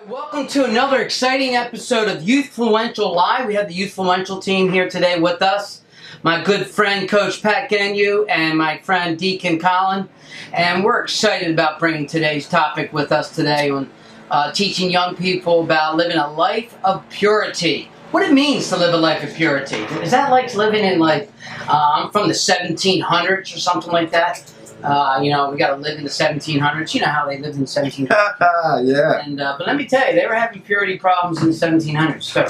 Welcome to another exciting episode of Youthfluential Live. We have the Youthfluential team here today with us. My good friend, Coach Pat Genu, and my friend Deacon Colin. And we're excited about bringing today's topic with us today on uh, teaching young people about living a life of purity. What it means to live a life of purity. Is that like living in like, uh, I'm from the 1700s or something like that? Uh, you know, we got to live in the 1700s. You know how they lived in the 1700s. yeah. And uh, but let me tell you, they were having purity problems in the 1700s. So,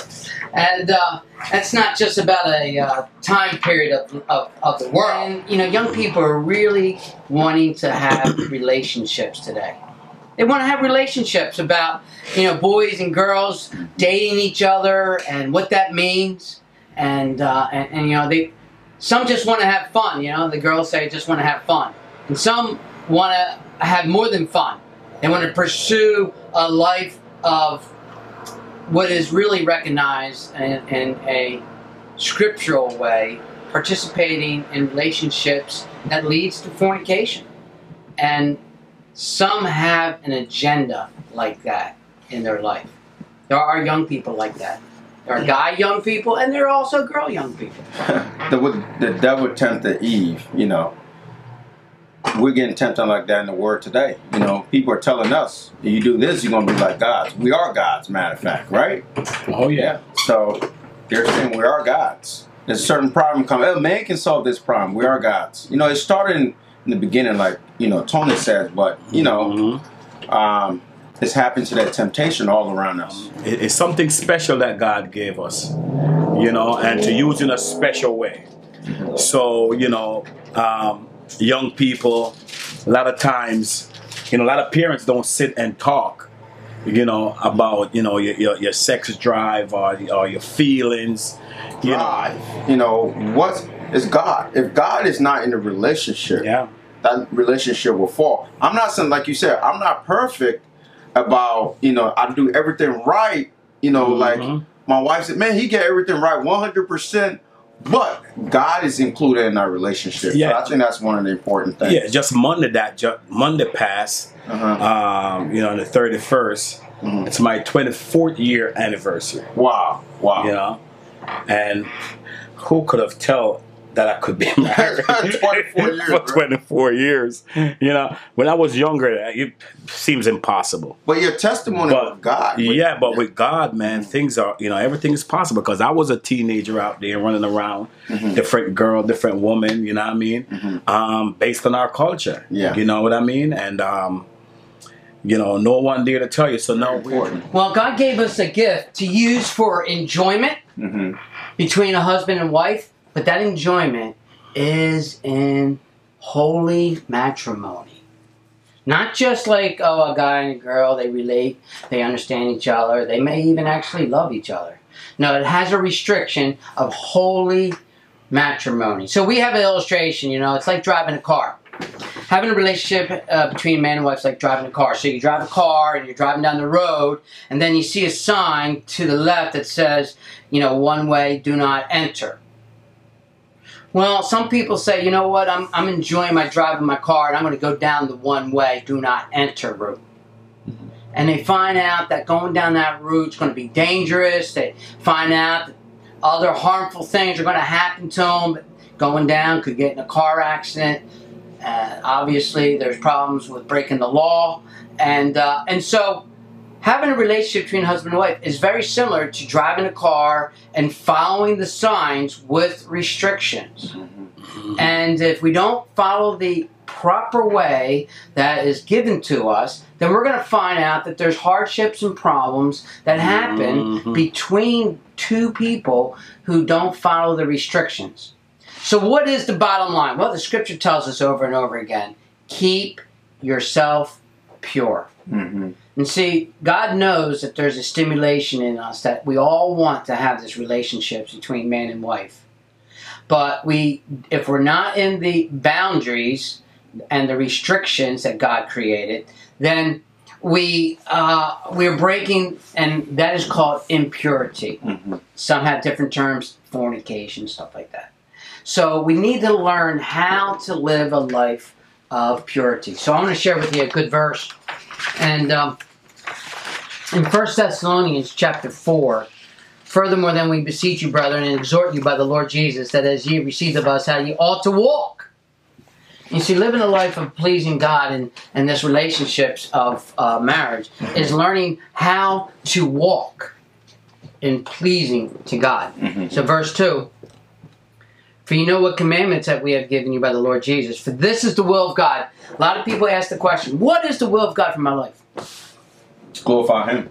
and uh, that's not just about a uh, time period of, of, of the world. And, you know, young people are really wanting to have relationships today. They want to have relationships about you know boys and girls dating each other and what that means. And uh, and, and you know they some just want to have fun. You know, the girls say just want to have fun. And some want to have more than fun. They want to pursue a life of what is really recognized in, in a scriptural way, participating in relationships that leads to fornication. And some have an agenda like that in their life. There are young people like that. There are guy young people, and there are also girl young people. the, the devil tempted Eve, you know. We're getting tempted like that in the world today. You know, people are telling us, you do this, you're going to be like gods. We are gods, matter of fact, right? Oh yeah. So they're saying we are gods. There's a certain problem coming. Oh, man can solve this problem. We are gods. You know, it started in, in the beginning, like, you know, Tony says, but, you know, Mhm. um, it's happened to that temptation all around us. It- it's something special that God gave us, you know, and to use in a special way. So you know, um, young people, a lot of times, you know, a lot of parents don't sit and talk, you know, about you know your your, your sex drive or, or your feelings, you know. God, you know, what is God? If God is not in a relationship, Yeah. that relationship will fall. I'm not saying, like you said, I'm not perfect about, you know, I do everything right. You know, Mhm. like my wife said, man, he get everything right 100%. But God is included in our relationship. Yeah. So I think that's one of the important things. Yeah, just Monday that ju- Monday passed, Uh-huh. um, you know, on the thirty Mhm. It's my twenty fourth year anniversary. Wow. Wow. you know and who could have tell that I could be married 24 years, for bro. 24 years you know when I was younger it seems impossible But your testimony But- of God. yeah but with God man things are you know everything is possible because I was a teenager out there running around Mm-hmm. different girl different woman you know what I mean um, based on our culture Yeah. you know what I mean and um, you know no one there to tell you so no. Well, God gave us a gift to use for enjoyment hmm between a husband and wife, but that enjoyment is in holy matrimony. Not just like, oh, a guy and a girl, they relate, they understand each other, they may even actually love each other. No, it has a restriction of holy matrimony. So we have an illustration, you know, it's like driving a car. Having a relationship uh, between man and wife is like driving a car. So you drive a car and you're driving down the road, and then you see a sign to the left that says, you know, one way, do not enter. Well, some people say, you know what, I'm, I'm enjoying my drive in my car and I'm going to go down the one way, do not enter route. And they find out that going down that route is going to be dangerous. They find out that other harmful things are going to happen to them. Going down could get in a car accident. Uh, obviously, there's problems with breaking the law. And, uh, and so having a relationship between husband and wife is very similar to driving a car and following the signs with restrictions. And if we don't follow the proper way that is given to us, then we're going to find out that there's hardships and problems that happen Mhm. between two people who don't follow the restrictions. So, what is the bottom line? Well, the scripture tells us over and over again keep yourself pure. hmm And see, God knows that there's a stimulation in us that we all want to have this relationship between man and wife. But we, if we're not in the boundaries and the restrictions that God created, then we uh, we're breaking, and that is called impurity. hmm Some have different terms, fornication, stuff like that. So we need to learn how to live a life of purity. So I'm going to share with you a good verse, and um, in 1 Thessalonians chapter 4, Furthermore, then we beseech you, brethren, and exhort you by the Lord Jesus, that as ye received of us how ye ought to walk. You see, living a life of pleasing God and, and this relationships of uh, marriage is learning how to walk in pleasing to God. So, verse 2 For you know what commandments that we have given you by the Lord Jesus. For this is the will of God. A lot of people ask the question, What is the will of God for my life? Glorify Him.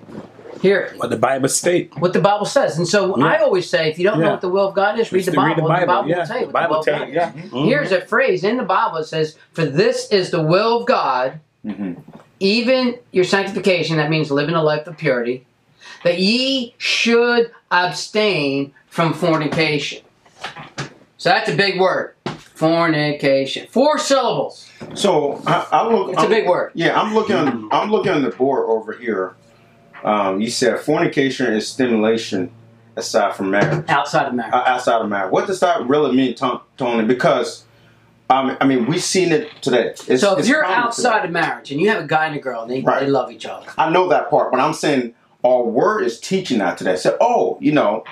Here, What the Bible state. what the Bible says. And so Yeah. I always say, if you don't know what the will of God is, read the Just Bible. and the Bible yeah. will tell you The what the will of tell God you, is. yeah. Mhm. Here's a phrase in the Bible that says, For this is the will of God, Mhm. even your sanctification, that means living a life of purity, that ye should abstain from fornication. So that's a big word. Fornication. Four syllables. So I, I look. It's a I'm- big word. Yeah, I'm looking on. I'm looking on the board over here. Um, you said fornication is stimulation aside from marriage, Outside of marriage. uh, outside of marriage. What does that really mean, Tony? Because um, I mean, we've seen it today. It's, so if you're outside of marriage and you have a guy and a girl and they, Right. they love each other. I know that part, but I'm saying our word is teaching that today. So, oh, you know,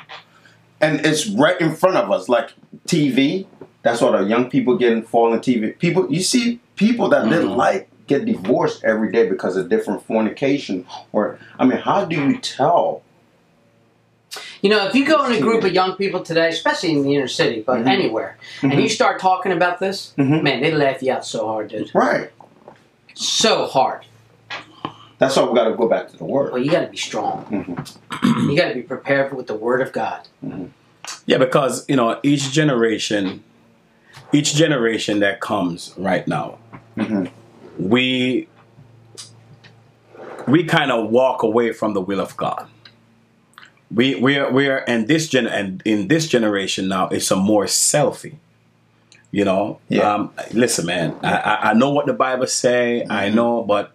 and it's right in front of us, like TV. That's what our young people getting falling TV. People, you see, people that didn't Mhm. like get divorced every day because of different fornication. Or, I mean, how do you tell? You know, if you go in a group of young people today, especially in the inner city, but Mhm. anywhere, and you start talking about this, Mhm. man, they laugh you out so hard, dude. Right. So hard. That's why we got to go back to the word. Well, you got to be strong. Mhm. You got to be prepared with the Word of God. Yeah, because you know each generation, each generation that comes right now, Mhm. we we kind of walk away from the will of God. We we're we're in this gen and in this generation now it's a more selfie. You know, Yeah. um, listen, man. I, I I know what the Bible say. I know, but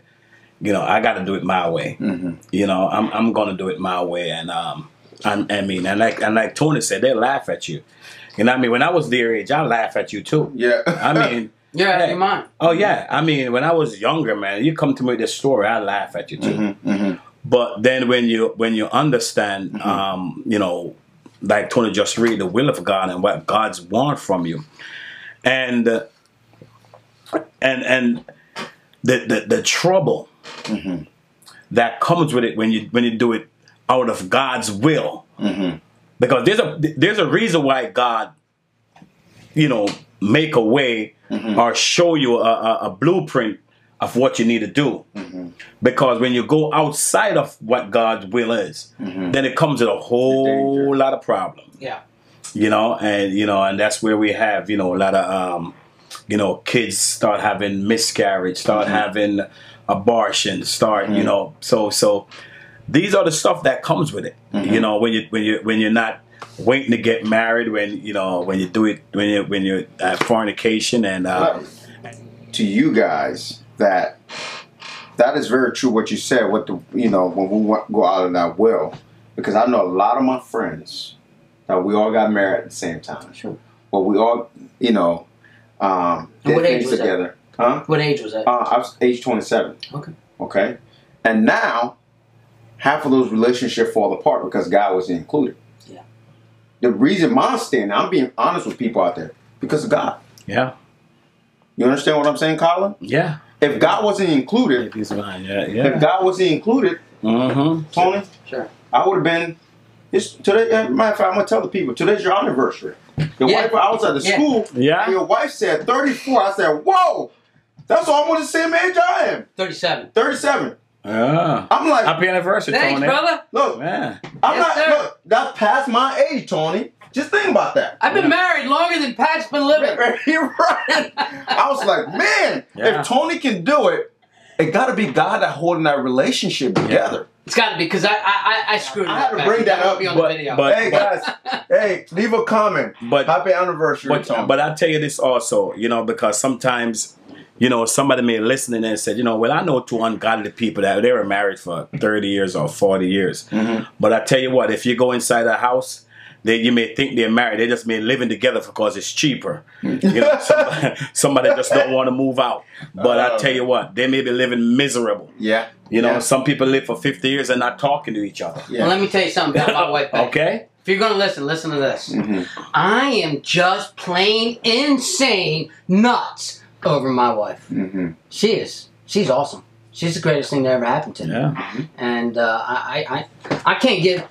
you know, I got to do it my way. Mhm. You know, I'm I'm gonna do it my way, and um, I, I mean, and like and like Tony said, they laugh at you. You know, I mean, when I was their age, I laugh at you too. Yeah. I mean, You're out of Hey. your mind. oh yeah, I mean, when I was younger, man, you come to me with this story, I laugh at you too. Mhm, mhm. But then when you when you understand, Mm-hmm. um, you know, like Tony just read the will of God and what God's want from you, and uh, and and the the, the trouble Mhm. that comes with it when you when you do it out of God's will, Mhm. because there's a there's a reason why God, you know, make a way Mm-hmm. or show you a, a, a blueprint of what you need to do. Mm-hmm. Because when you go outside of what God's will is, Mm-hmm. then it comes with a whole danger. lot of problems. Yeah. You know, and you know, and that's where we have, you know, a lot of um, you know, kids start having miscarriage, start Mm-hmm. having abortion, start, you know, so so these are the stuff that comes with it. Mm-hmm. You know, when you when you when you're not waiting to get married, when you know when you do it when you when you're at fornication and uh, to you guys that that is very true what you said what the you know when we want, go out of that will because i know a lot of my friends that we all got married at the same time Sure. but we all you know um did things was that? Together huh What age was that? uh, i was age 27 Okay. okay and now half of those relationships fall apart because god wasn't included Yeah. the reason mine stand i'm being honest with people out there because of god yeah, you understand what i'm saying colin yeah, if god wasn't included He's mine, yeah, If. God wasn't included, Mm-hmm. Tony, Sure. I would have been. It's today. uh, Matter of fact, I'm gonna tell the people today's your anniversary. Your Yeah. wife, I was at the Yeah. school. Yeah. and your wife said 34. I said, "Whoa, that's almost the same age I am. 37. 37." Yeah. I'm like, Happy anniversary, Thanks, Tony. brother. look, Yeah. I'm Yes, not. sir. Look, that's past my age, Tony. Just think about that. I've been married longer than Pat's been living. You're right. I was like, man, Yeah. if Tony can do it, it got to be God that holding that relationship together. It's got to be because I, I I I screwed it I had to bring that won't up, be on but- the video. but- hey guys, hey, leave a comment. But Happy anniversary, But, Tony. but I tell you this also, you know, because sometimes, you know, somebody may listen and said, you know, well, I know two ungodly people that they were married for 30 years or 40 years. Mhm. But I tell you what, if you go inside a house they you may think they're married. They just may living together because it's cheaper. You know, somebody, somebody just don't want to move out. But I tell you what, they may be living miserable. Yeah. You know, Yeah. some people live for 50 years and not talking to each other. Yeah. Well, let me tell you something about my wife. Okay? If you're gonna listen, listen to this. Mhm. I am just plain insane nuts over my wife. Mhm. She is. She's awesome. She's the greatest thing that ever happened to me. Yeah. And uh, I, I, I, I can't get.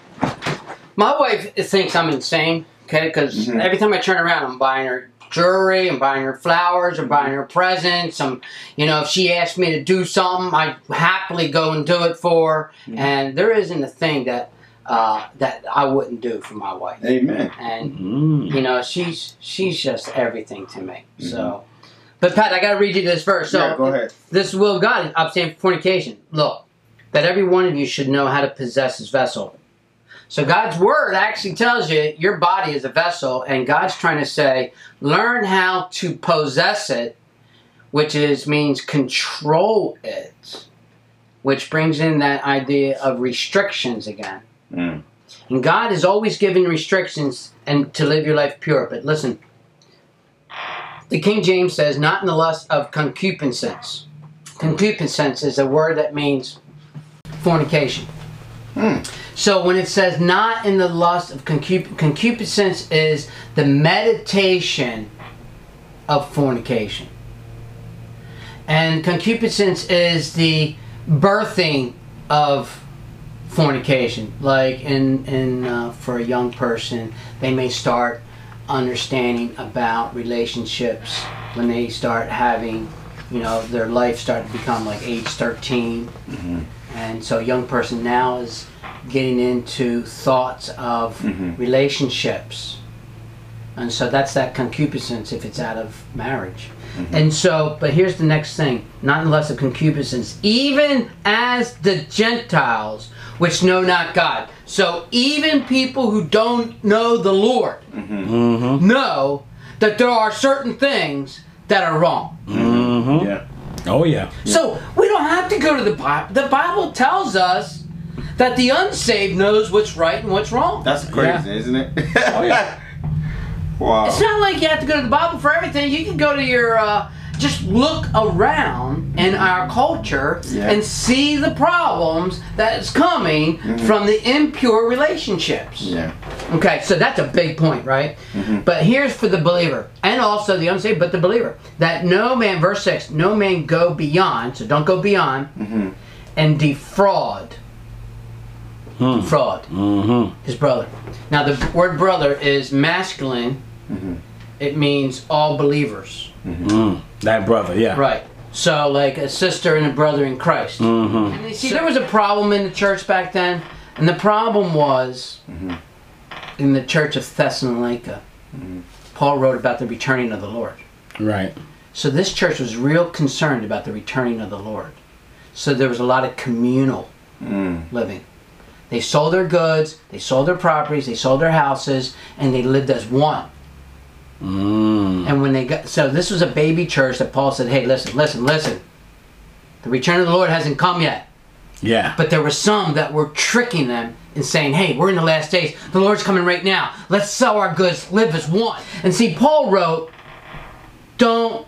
My wife thinks I'm insane. Okay, because Mhm. every time I turn around, I'm buying her jewelry, I'm buying her flowers, I'm buying her presents. I'm, you know, if she asks me to do something, I happily go and do it for her. Mhm. And there isn't a thing that uh, that I wouldn't do for my wife. Amen. And Mm. you know, she's she's just everything to me. So, but Pat, I got to read you this verse. So, yeah, go ahead. this will of God abstain from fornication. Look, that every one of you should know how to possess his vessel. So God's word actually tells you your body is a vessel, and God's trying to say, learn how to possess it, which is means control it, which brings in that idea of restrictions again. Mm. And God is always giving restrictions and to live your life pure. But listen, the King James says, not in the lust of concupiscence. Concupiscence is a word that means fornication. Hmm. So when it says not in the lust of concup- concupiscence is the meditation of fornication. And concupiscence is the birthing of fornication. Like in in uh, for a young person, they may start understanding about relationships when they start having, you know, their life start to become like age 13 and so a young person now is getting into thoughts of Mhm. relationships. And so that's that concupiscence if it's out of marriage. Mm-hmm. and so but here's the next thing. Not unless of concupiscence even as the gentiles which know not god so even people who don't know the lord Mm-hmm. know that there are certain things that are wrong Mm-hmm. Yeah. Oh, yeah. so we don't have to go to the Bible. The Bible tells us that the unsaved knows what's right and what's wrong. That's crazy, Yeah. isn't it? Oh, yeah. wow. It's not like you have to go to the Bible for everything. You can go to your, uh, just look around in our culture Yeah. and see the problems that is coming from the impure relationships. Yeah. Okay, so that's a big point, right? But here's for the believer, and also the unsaved, but the believer, that no man, verse 6, no man go beyond, so don't go beyond, Mhm. and defraud. Hmm. Defraud Mm-hmm. his brother. Now, the word brother is masculine, Mhm. it means all believers. Mm. That brother, yeah. Right. So, like a sister and a brother in Christ. Mm-hmm. And you see, there was a problem in the church back then, and the problem was in the church of Thessalonica. Paul wrote about the returning of the Lord. Right. So this church was real concerned about the returning of the Lord. So there was a lot of communal Mm. living. They sold their goods, they sold their properties, they sold their houses, and they lived as one. Mm. And when they got so this was a baby church that Paul said, "Hey, listen, listen, listen. The return of the Lord hasn't come yet." Yeah. But there were some that were tricking them and saying, hey, we're in the last days. The Lord's coming right now. Let's sell our goods, live as one. And see, Paul wrote, don't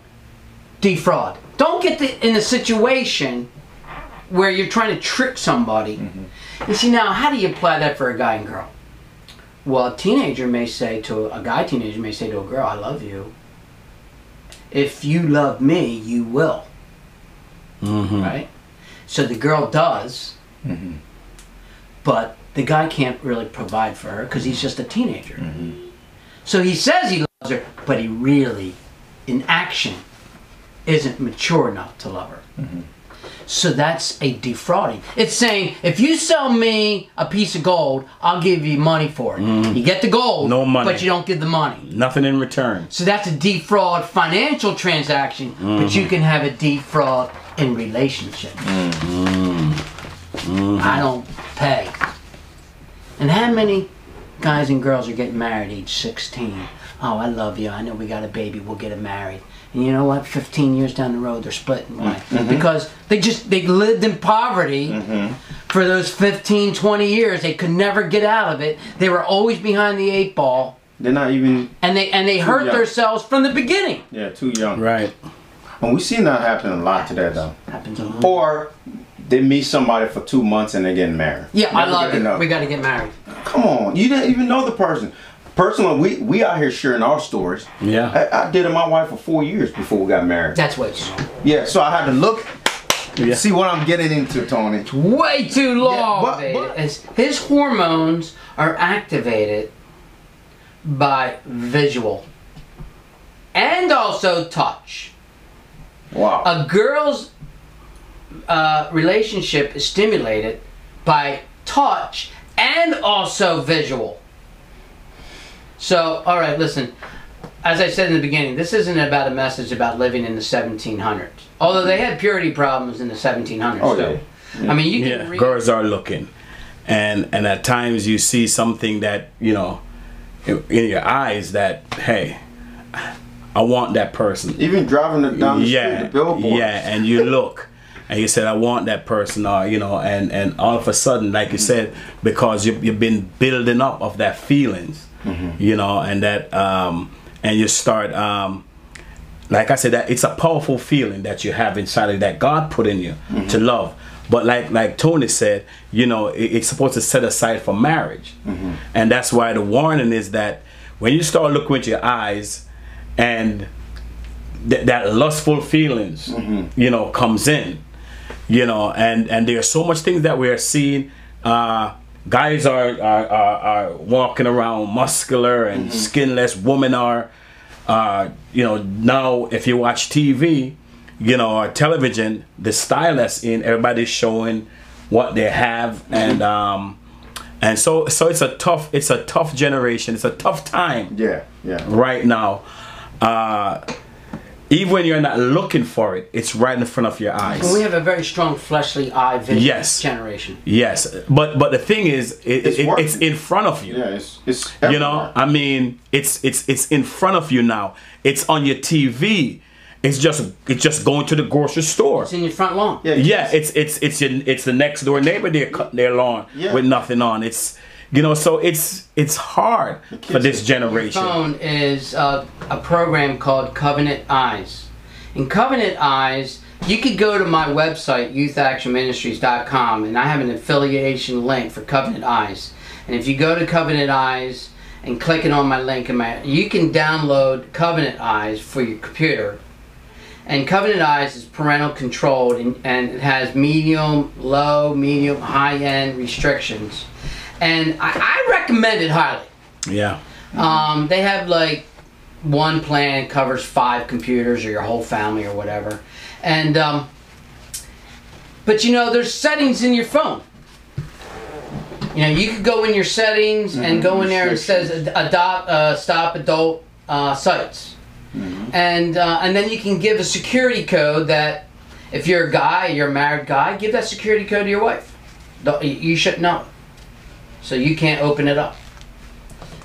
defraud. Don't get the, in a situation where you're trying to trick somebody. You see, now, how do you apply that for a guy and girl? Well, a teenager may say to a guy, teenager may say to a girl, I love you. If you love me, you will Mm-hmm. right? So the girl does, Mhm. but the guy can't really provide for her because he's just a teenager. Mm-hmm. So he says he loves her, but he really, in action, isn't mature enough to love her. Mm-hmm. So that's a defrauding. It's saying if you sell me a piece of gold, I'll give you money for it. You get the gold, No money. but you don't get the money. Nothing in return. So that's a defraud financial transaction, but you can have a defraud in relationships. I don't pay. And how many guys and girls are getting married age 16? Oh, I love you. I know we got a baby. We'll get it married. And you know what? 15 years down the road, they're splitting. Why? Mm-hmm. Because they just they lived in poverty mm-hmm. for those 15, 20 years. They could never get out of it. They were always behind the eight ball, They're not even and they and they hurt young. themselves from the beginning. yeah too young. Right. And we see that happen a lot today though. Happens a lot. Or they meet somebody for two months and they get married. Yeah, I Never love it. enough. We got to get married. Come on, you didn't even know the person. Personally, we we out here sharing our stories. Yeah. I, I dated my wife for four years before we got married. That's way too long. Yeah, so I had to look, Yeah. see what I'm getting into, Tony. It's way too long. but- but- As his hormones are activated by visual and also touch. Wow. A girl's uh, relationship is stimulated by touch and also visual. So, all right, listen. As I said in the beginning, this isn't about a message about living in the 1700s. Although they had purity problems in the 1700s. Oh, too. yeah. I mean, you can Yeah. read. Girls are looking, and and at times you see something that you know in in your eyes that hey, I want that person. Even driving the, down the yeah, street, the billboard. yeah, and you look. And you said, "I want that person," or you know, and and all of a sudden, like you said, because you've, you've been building up of that feelings, you know, and that um, and you start um, like I said, that it's a powerful feeling that you have inside of that God put in you to love. But like like Tony said, you know, it, it's supposed to set aside for marriage, and that's why the warning is that when you start looking with your eyes, and th- that lustful feelings, you know, comes in, you know, and and there are so much things that we are seeing. Uh, guys are are, are are walking around muscular and skinless. Women are, uh, you know, now if you watch TV, you know, or television, the style that's in, everybody's showing what they have, and um, and so so it's a tough it's a tough generation. It's a tough time Yeah, yeah. right now. Uh, even when you're not looking for it, it's right in front of your eyes. Well, we have a very strong fleshly eye vision Yes. generation. Yes, but but the thing is, it, It's it, it's in front of you. Yeah, it's it's You know, I mean, it's it's it's in front of you now. It's on your TV. It's just it's just going to the grocery store. It's in your front lawn. yeah, Yeah, it's it's it's your, it's the next door neighbor. They're cutting their lawn Yeah. with nothing on. It's you know, so it's it's hard for this generation. phone is uh, a program called Covenant Eyes. In Covenant Eyes, you could go to my website, youthactionministries.com, and I have an affiliation link for Covenant Eyes. And if you go to Covenant Eyes and click it on my link, in my, you can download Covenant Eyes for your computer. And Covenant Eyes is parental controlled and, and it has medium, low, medium, high end restrictions. And I, I recommend it highly. Yeah, Um, they have like one plan covers five computers or your whole family or whatever, and um, but you know there's settings in your phone. You know you could go in your settings and go in there and it says adopt uh, stop adult uh, sites, and uh, and then you can give a security code that if you're a guy, you're a married guy, give that security code to your wife. You shouldn't know. So you can't open it up.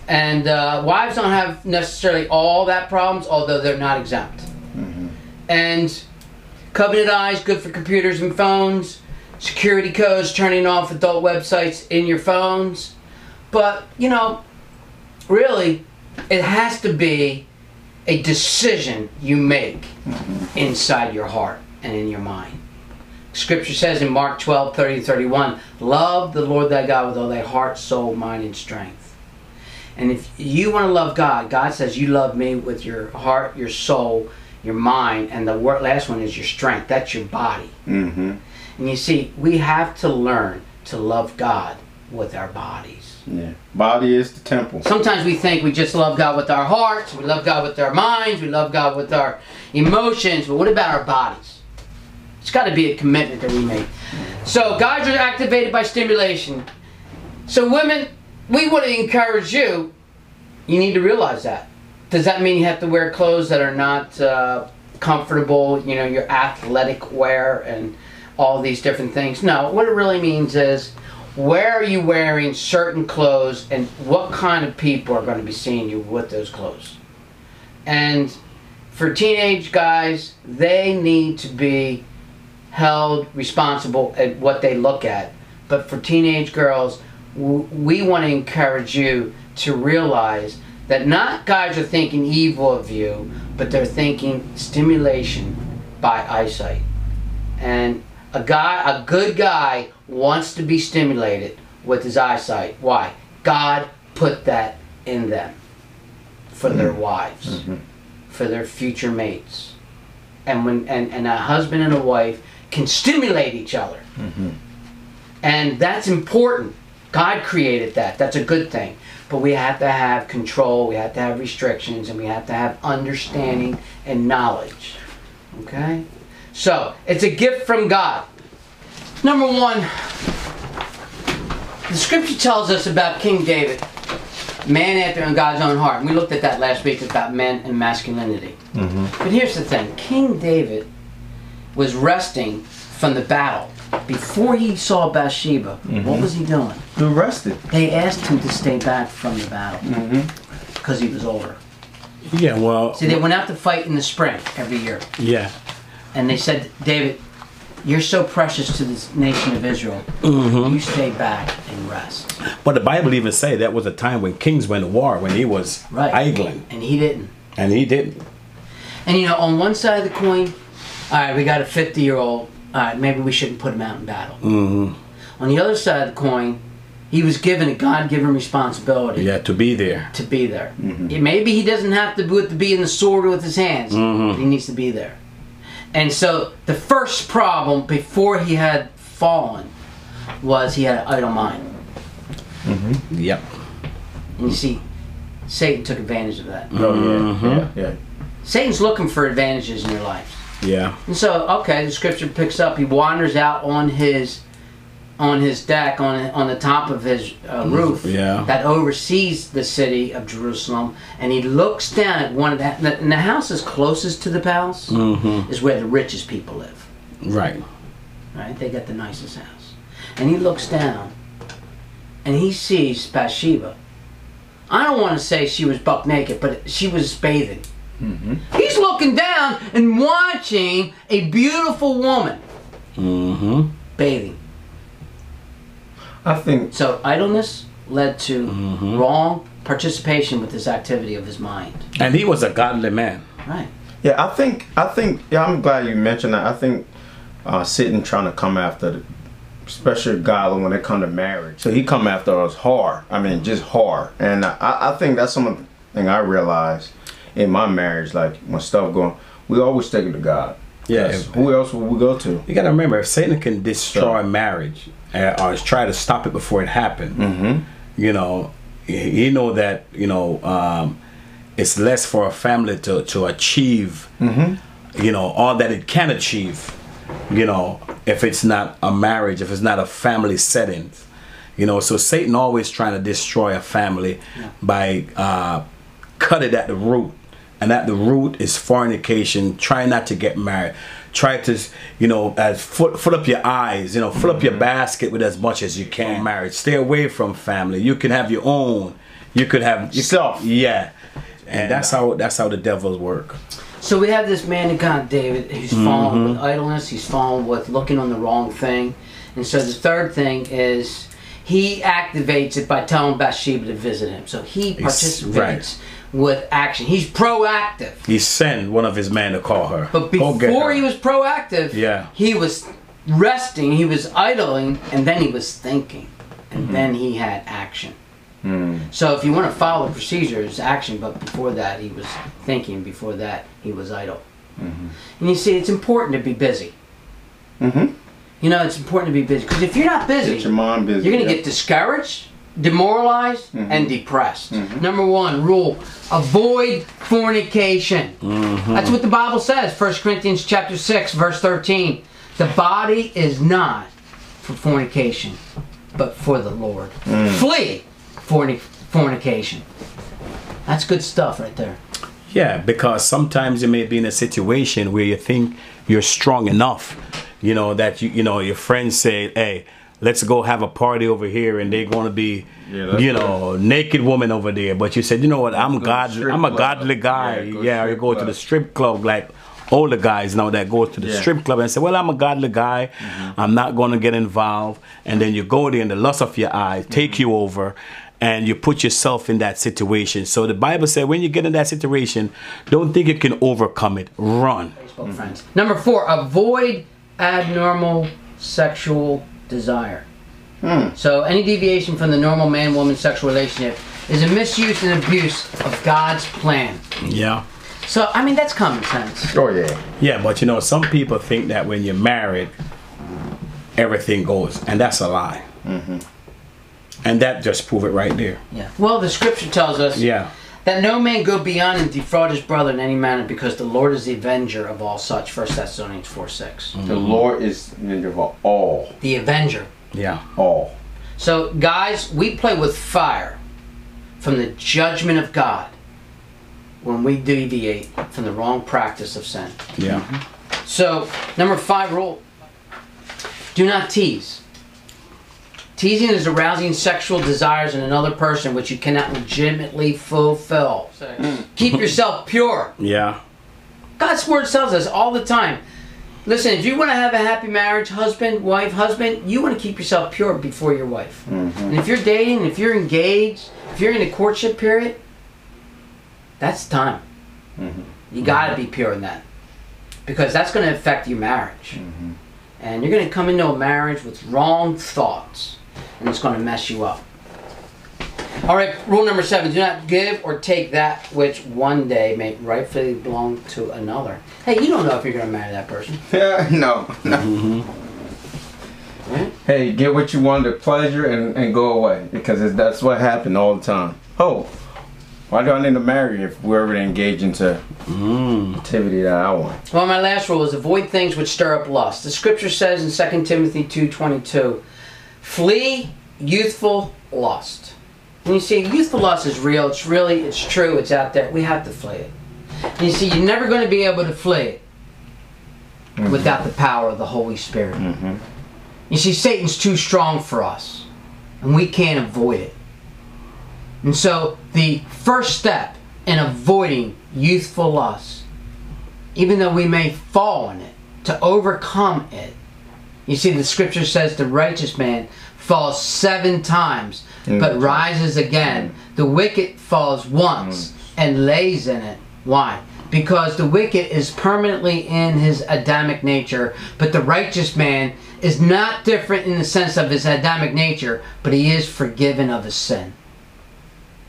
And uh, wives don't have necessarily all that problems, although they're not exempt. And Covenant Eyes, good for computers and phones. Security codes, turning off adult websites in your phones. But, you know, really, it has to be a decision you make inside your heart and in your mind. Scripture says in Mark 12, 30 to 31, love the Lord thy God with all thy heart, soul, mind, and strength. And if you want to love God, God says you love me with your heart, your soul, your mind, and the last one is your strength. That's your body. Mm-hmm. And you see, we have to learn to love God with our bodies. Yeah. Body is the temple. Sometimes we think we just love God with our hearts, we love God with our minds, we love God with our emotions, but what about our bodies? It's got to be a commitment that we make. So, guys are activated by stimulation. So, women, we want to encourage you. You need to realize that. Does that mean you have to wear clothes that are not uh, comfortable? You know, your athletic wear and all these different things. No, what it really means is where are you wearing certain clothes and what kind of people are going to be seeing you with those clothes. And for teenage guys, they need to be held responsible at what they look at. but for teenage girls, we want to encourage you to realize that not guys are thinking evil of you, but they're thinking stimulation by eyesight. And a guy, a good guy, wants to be stimulated with his eyesight. Why? God put that in them for their mm-hmm. wives, mm-hmm. for their future mates. And when and, and a husband and a wife can stimulate each other. And that's important. God created that. That's a good thing. But we have to have control, we have to have restrictions, and we have to have understanding and knowledge. Okay? So, it's a gift from God. Number one, the scripture tells us about King David, man after God's own heart. And we looked at that last week about men and masculinity. Mm-hmm. But here's the thing King David was resting from the battle. Before he saw Bathsheba, mm-hmm. what was he doing? You arrested. They asked him to stay back from the battle mm-hmm. because he was older. Yeah, well, See, they went out to fight in the spring every year. yeah. And they said, David, you're so precious to this nation of Israel. Mm-hmm. You stay back and rest. But the Bible even say that was a time when kings went to war when he was Right. idling, And he didn't. and he didn't. And you know, on one side of the coin, all right, we got a 50 year old. All right, maybe we shouldn't put him out in battle. hmm On the other side of the coin, he was given a God given responsibility Yeah, to be there. to be there. Mm-hmm. Maybe he doesn't have to do it to be in the sword with his hands, mm-hmm. but he needs to be there. And so the first problem before he had fallen was he had an idle mind. Mm-hmm. Yep. And you see, Satan took advantage of that. Oh yeah, yeah, yeah. Satan's looking for advantages in your life. Yeah. And so, okay, the scripture picks up. He wanders out on his on his deck on on the top of his uh, roof Yeah. that oversees the city of Jerusalem, and he looks down at one of the and the houses closest to the palace Mm-hmm. is where the richest people live. Right. Right? They got the nicest house, and he looks down, and he sees Bathsheba. I don't want to say she was buck naked, but she was bathing. He's looking down and watching a beautiful woman Mm-hmm. bathing. I think So idleness led to Mm-hmm. wrong participation with this activity of his mind. And he was a godly man. Right. Yeah, I think I think yeah, I'm glad you mentioned that. I think uh, Satan trying to come after, the, especially God when it come to marriage. So he come after us hard. I mean, just hard. And I, I think that's something I realized in my marriage. Like when stuff going, we always take it to God. Yeah. Yes. Who else will we go to? You got to remember, if Satan can destroy marriage uh, or try to stop it before it happened, Mm-hmm. you know, he he know that you know um, it's less for a family to to achieve, Mm-hmm. you know, all that it can achieve, you know, if it's not a marriage, if it's not a family setting, you know. So Satan always trying to destroy a family by uh, cut it at the root, and at the root is fornication. Try not to get married. Try to, you know, as fill, fill up your eyes, you know, fill up your basket with as much as you can. Marriage. Stay away from family. You can have your own. You could have yourself yeah, and that's how that's how the devils work. So we have this man of God, David, who's fallen Mm-hmm. with idleness. He's fallen with looking on the wrong thing. And so the third thing is he activates it by telling Bathsheba to visit him. So he participates with action. He's proactive. He sent one of his men to call her. But before her. he was proactive, Yeah. he was resting, he was idling, and then he was thinking. And Mm-hmm. then he had action. So if you want to follow the procedure, it's action, but before that he was thinking, before that he was idle. And you see, it's important to be busy. Mm-hmm. You know, it's important to be busy. Because if you're not busy, Get your mind busy. you're going to yeah. get discouraged, demoralized, mm-hmm. and depressed. Mm-hmm. Number one rule avoid fornication. Mm-hmm. That's what the Bible says. 1 Corinthians chapter 6, verse 13. The body is not for fornication, but for the Lord. Mm. Flee fornic- fornication. That's good stuff right there. Yeah, because sometimes you may be in a situation where you think you're strong enough, you know, that you you know your friends say, "Hey, let's go have a party over here," and they're going to be, Yeah, you know, naked woman over there. But you said, "You know what? I'm go to God. I'm a club. godly guy. Yeah, go Yeah, you strip go to the strip club. Like, older guys now that go to the Yeah. strip club and say, "Well, I'm a godly guy. Mm-hmm. I'm not going to get involved." And then you go there, and the lust of your eyes take mm-hmm. you over, and you put yourself in that situation. So the Bible said, when you get in that situation, don't think you can overcome it. Run. Facebook friends. Number four, avoid abnormal sexual desire. So any deviation from the normal man-woman sexual relationship is a misuse and abuse of God's plan. Yeah. So I mean that's common sense. Oh yeah. Yeah, but you know, some people think that when you're married, everything goes, and that's a lie. Mm-hmm. And that just prove it right there. Yeah. Well, the scripture tells us Yeah. That no man go beyond and defraud his brother in any manner, because the Lord is the avenger of all such. First Thessalonians four six. The mm-hmm. Lord is the avenger of all, The avenger. Yeah. all. So, guys, we play with fire from the judgment of God when we deviate from the wrong practice of sin. Yeah. So, number five rule do not tease. Teasing is arousing sexual desires in another person which you cannot legitimately fulfill. Mm. Keep yourself pure. Yeah. God's word tells us all the time. Listen, if you want to have a happy marriage, husband, wife, husband, you want to keep yourself pure before your wife. Mm-hmm. And if you're dating, if you're engaged, if you're in a courtship period, that's time. Mm-hmm. You got to mm-hmm. be pure in that. Because that's going to affect your marriage. And you're going to come into a marriage with wrong thoughts, and it's going to mess you up. All right, rule number seven do not give or take that which one day may rightfully belong to another. Hey, you don't know if you're going to marry that person. Yeah, no, no. Mm-hmm. Right? Hey, get what you want, the pleasure, and, and go away. Because it's, that's what happened all the time. Oh, why do I need to marry if we're already engaged into activity that I want? Well, my last rule is avoid things which stir up lust. The scripture says in 2 Timothy 2.22, flee youthful lust. And you see, youthful lust is real. It's really, it's true. It's out there. We have to flee it. And you see, you're never going to be able to flee it mm-hmm. without the power of the Holy Spirit. Mm-hmm. You see, Satan's too strong for us, and we can't avoid it. And so, the first step in avoiding youthful lust, even though we may fall in it, to overcome it. You see, the scripture says the righteous man falls seven times, mm. but rises again. The wicked falls once mm. and lays in it. Why? Because the wicked is permanently in his Adamic nature, but the righteous man is not different in the sense of his Adamic nature, but he is forgiven of his sin.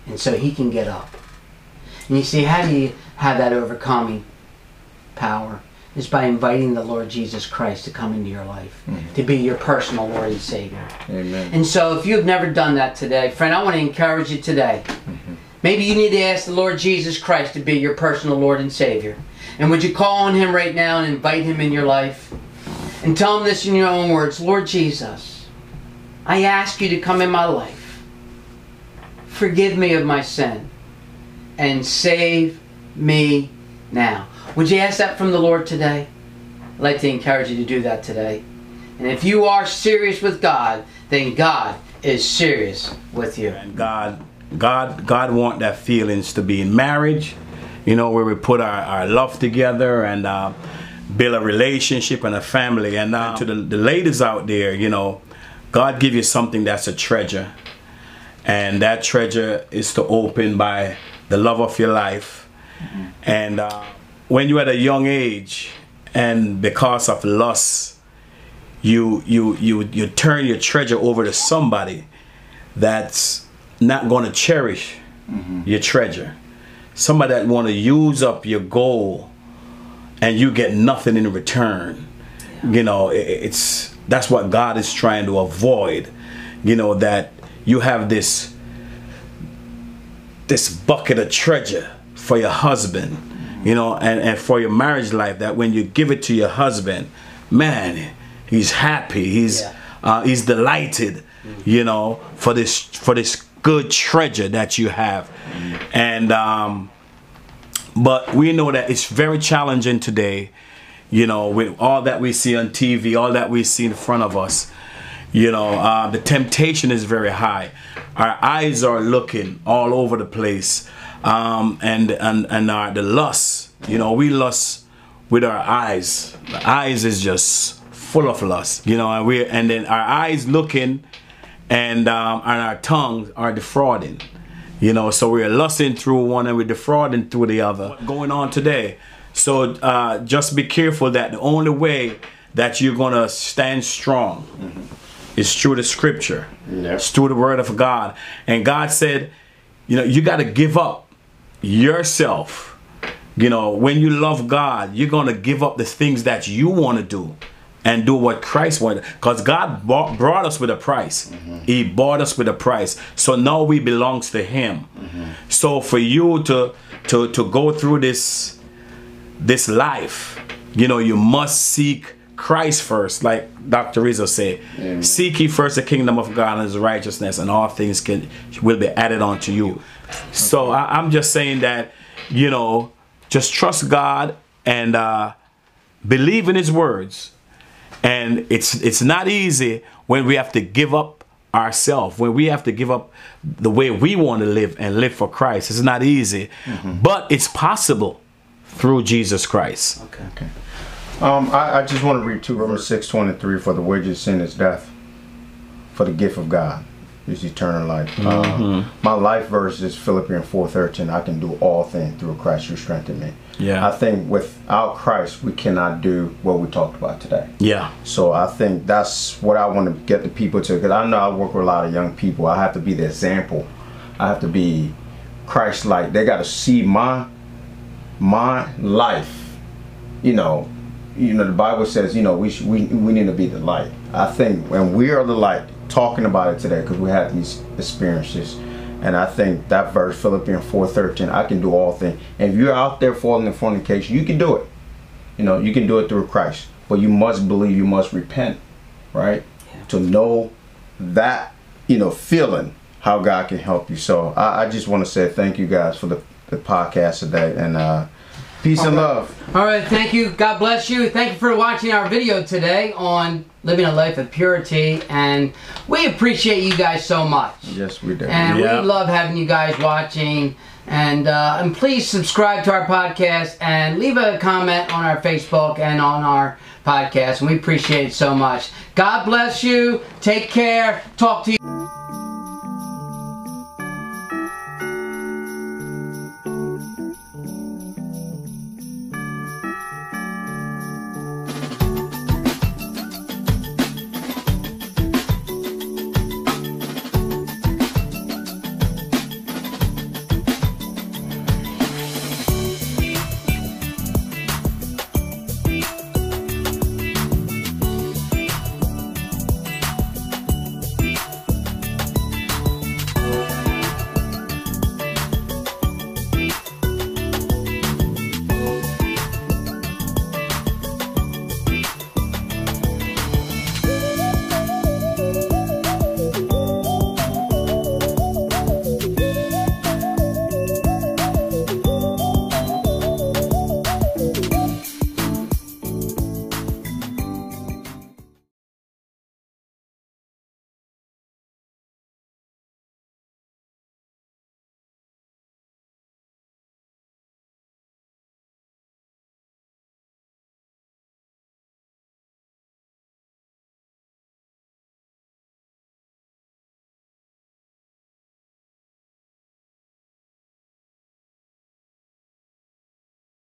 And so he can get up. And you see, how do you have that overcoming power? Is by inviting the Lord Jesus Christ to come into your life, mm-hmm. to be your personal Lord and Savior. Amen. And so, if you've never done that today, friend, I want to encourage you today. Mm-hmm. Maybe you need to ask the Lord Jesus Christ to be your personal Lord and Savior. And would you call on Him right now and invite Him in your life? And tell Him this in your own words Lord Jesus, I ask you to come in my life. Forgive me of my sin and save me now. Would you ask that from the Lord today? I'd like to encourage you to do that today. And if you are serious with God, then God is serious with you. And God, God, God want that feelings to be in marriage, you know, where we put our, our love together and uh, build a relationship and a family. And uh, to the, the ladies out there, you know, God give you something that's a treasure, and that treasure is to open by the love of your life. And uh, when you're at a young age, and because of lust, you you you you turn your treasure over to somebody that's not going to cherish mm-hmm. your treasure. Somebody that want to use up your goal and you get nothing in return. You know, i- it's that's what God is trying to avoid. You know that you have this this bucket of treasure for your husband, you know, and, and for your marriage life that when you give it to your husband, man, he's happy, he's Yeah. uh, he's delighted, you know, for this for this good treasure that you have, and um, but we know that it's very challenging today, you know, with all that we see on TV, all that we see in front of us. You know, uh, the temptation is very high. Our eyes are looking all over the place, um, and and and our, the lust. You know, we lust with our eyes. The eyes is just full of lust, you know, and we and then our eyes looking, and um, and our tongues are defrauding, you know. So we're lusting through one and we're defrauding through the other. What's going on today? So uh, just be careful that the only way that you're gonna stand strong is through the Scripture. Yep. It's through the Word of God, and God said, you know, you got to give up yourself. You know, when you love God, you're going to give up the things that you want to do and do what Christ wanted. Because God bought, brought us with a price. Mm-hmm. He bought us with a price. So now we belongs to Him. Mm-hmm. So for you to to to go through this this life, you know, you must seek Christ first, like Dr. Rizzo said. Seek ye first the kingdom of God and his righteousness, and all things can will be added unto you. So I, I'm just saying that, you know, just trust God and uh, believe in his words. And it's it's not easy when we have to give up ourselves, when we have to give up the way we want to live and live for Christ. It's not easy, but it's possible through Jesus Christ. Okay. Um, I, I just want to read two Romans six twenty three. For the wages of sin is death. For the gift of God is eternal life. Um, my life verse is Philippians four thirteen. I can do all things through Christ who strengthened me. Yeah. I think without Christ we cannot do what we talked about today. Yeah. So I think that's what I want to get the people to. Because I know I work with a lot of young people. I have to be the example. I have to be Christ-like. They got to see my my life. You know, you know the Bible says you know we should, we we need to be the light. I think when we are the light, talking about it today because we have these experiences. And I think that verse, Philippians 4.13, I can do all things. And if you're out there falling in fornication, you can do it. You know, you can do it through Christ. But you must believe, you must repent, right? To know that, you know, feeling how God can help you. So I, I just want to say thank you guys for the, the podcast today. And uh, peace and love. All right, thank you. God bless you. Thank you for watching our video today on living a life of purity. And we appreciate you guys so much. Yes, we do. And Yeah. we love having you guys watching. And uh, and please subscribe to our podcast and leave a comment on our Facebook and on our podcast. And we appreciate it so much. God bless you. Take care. Talk to you.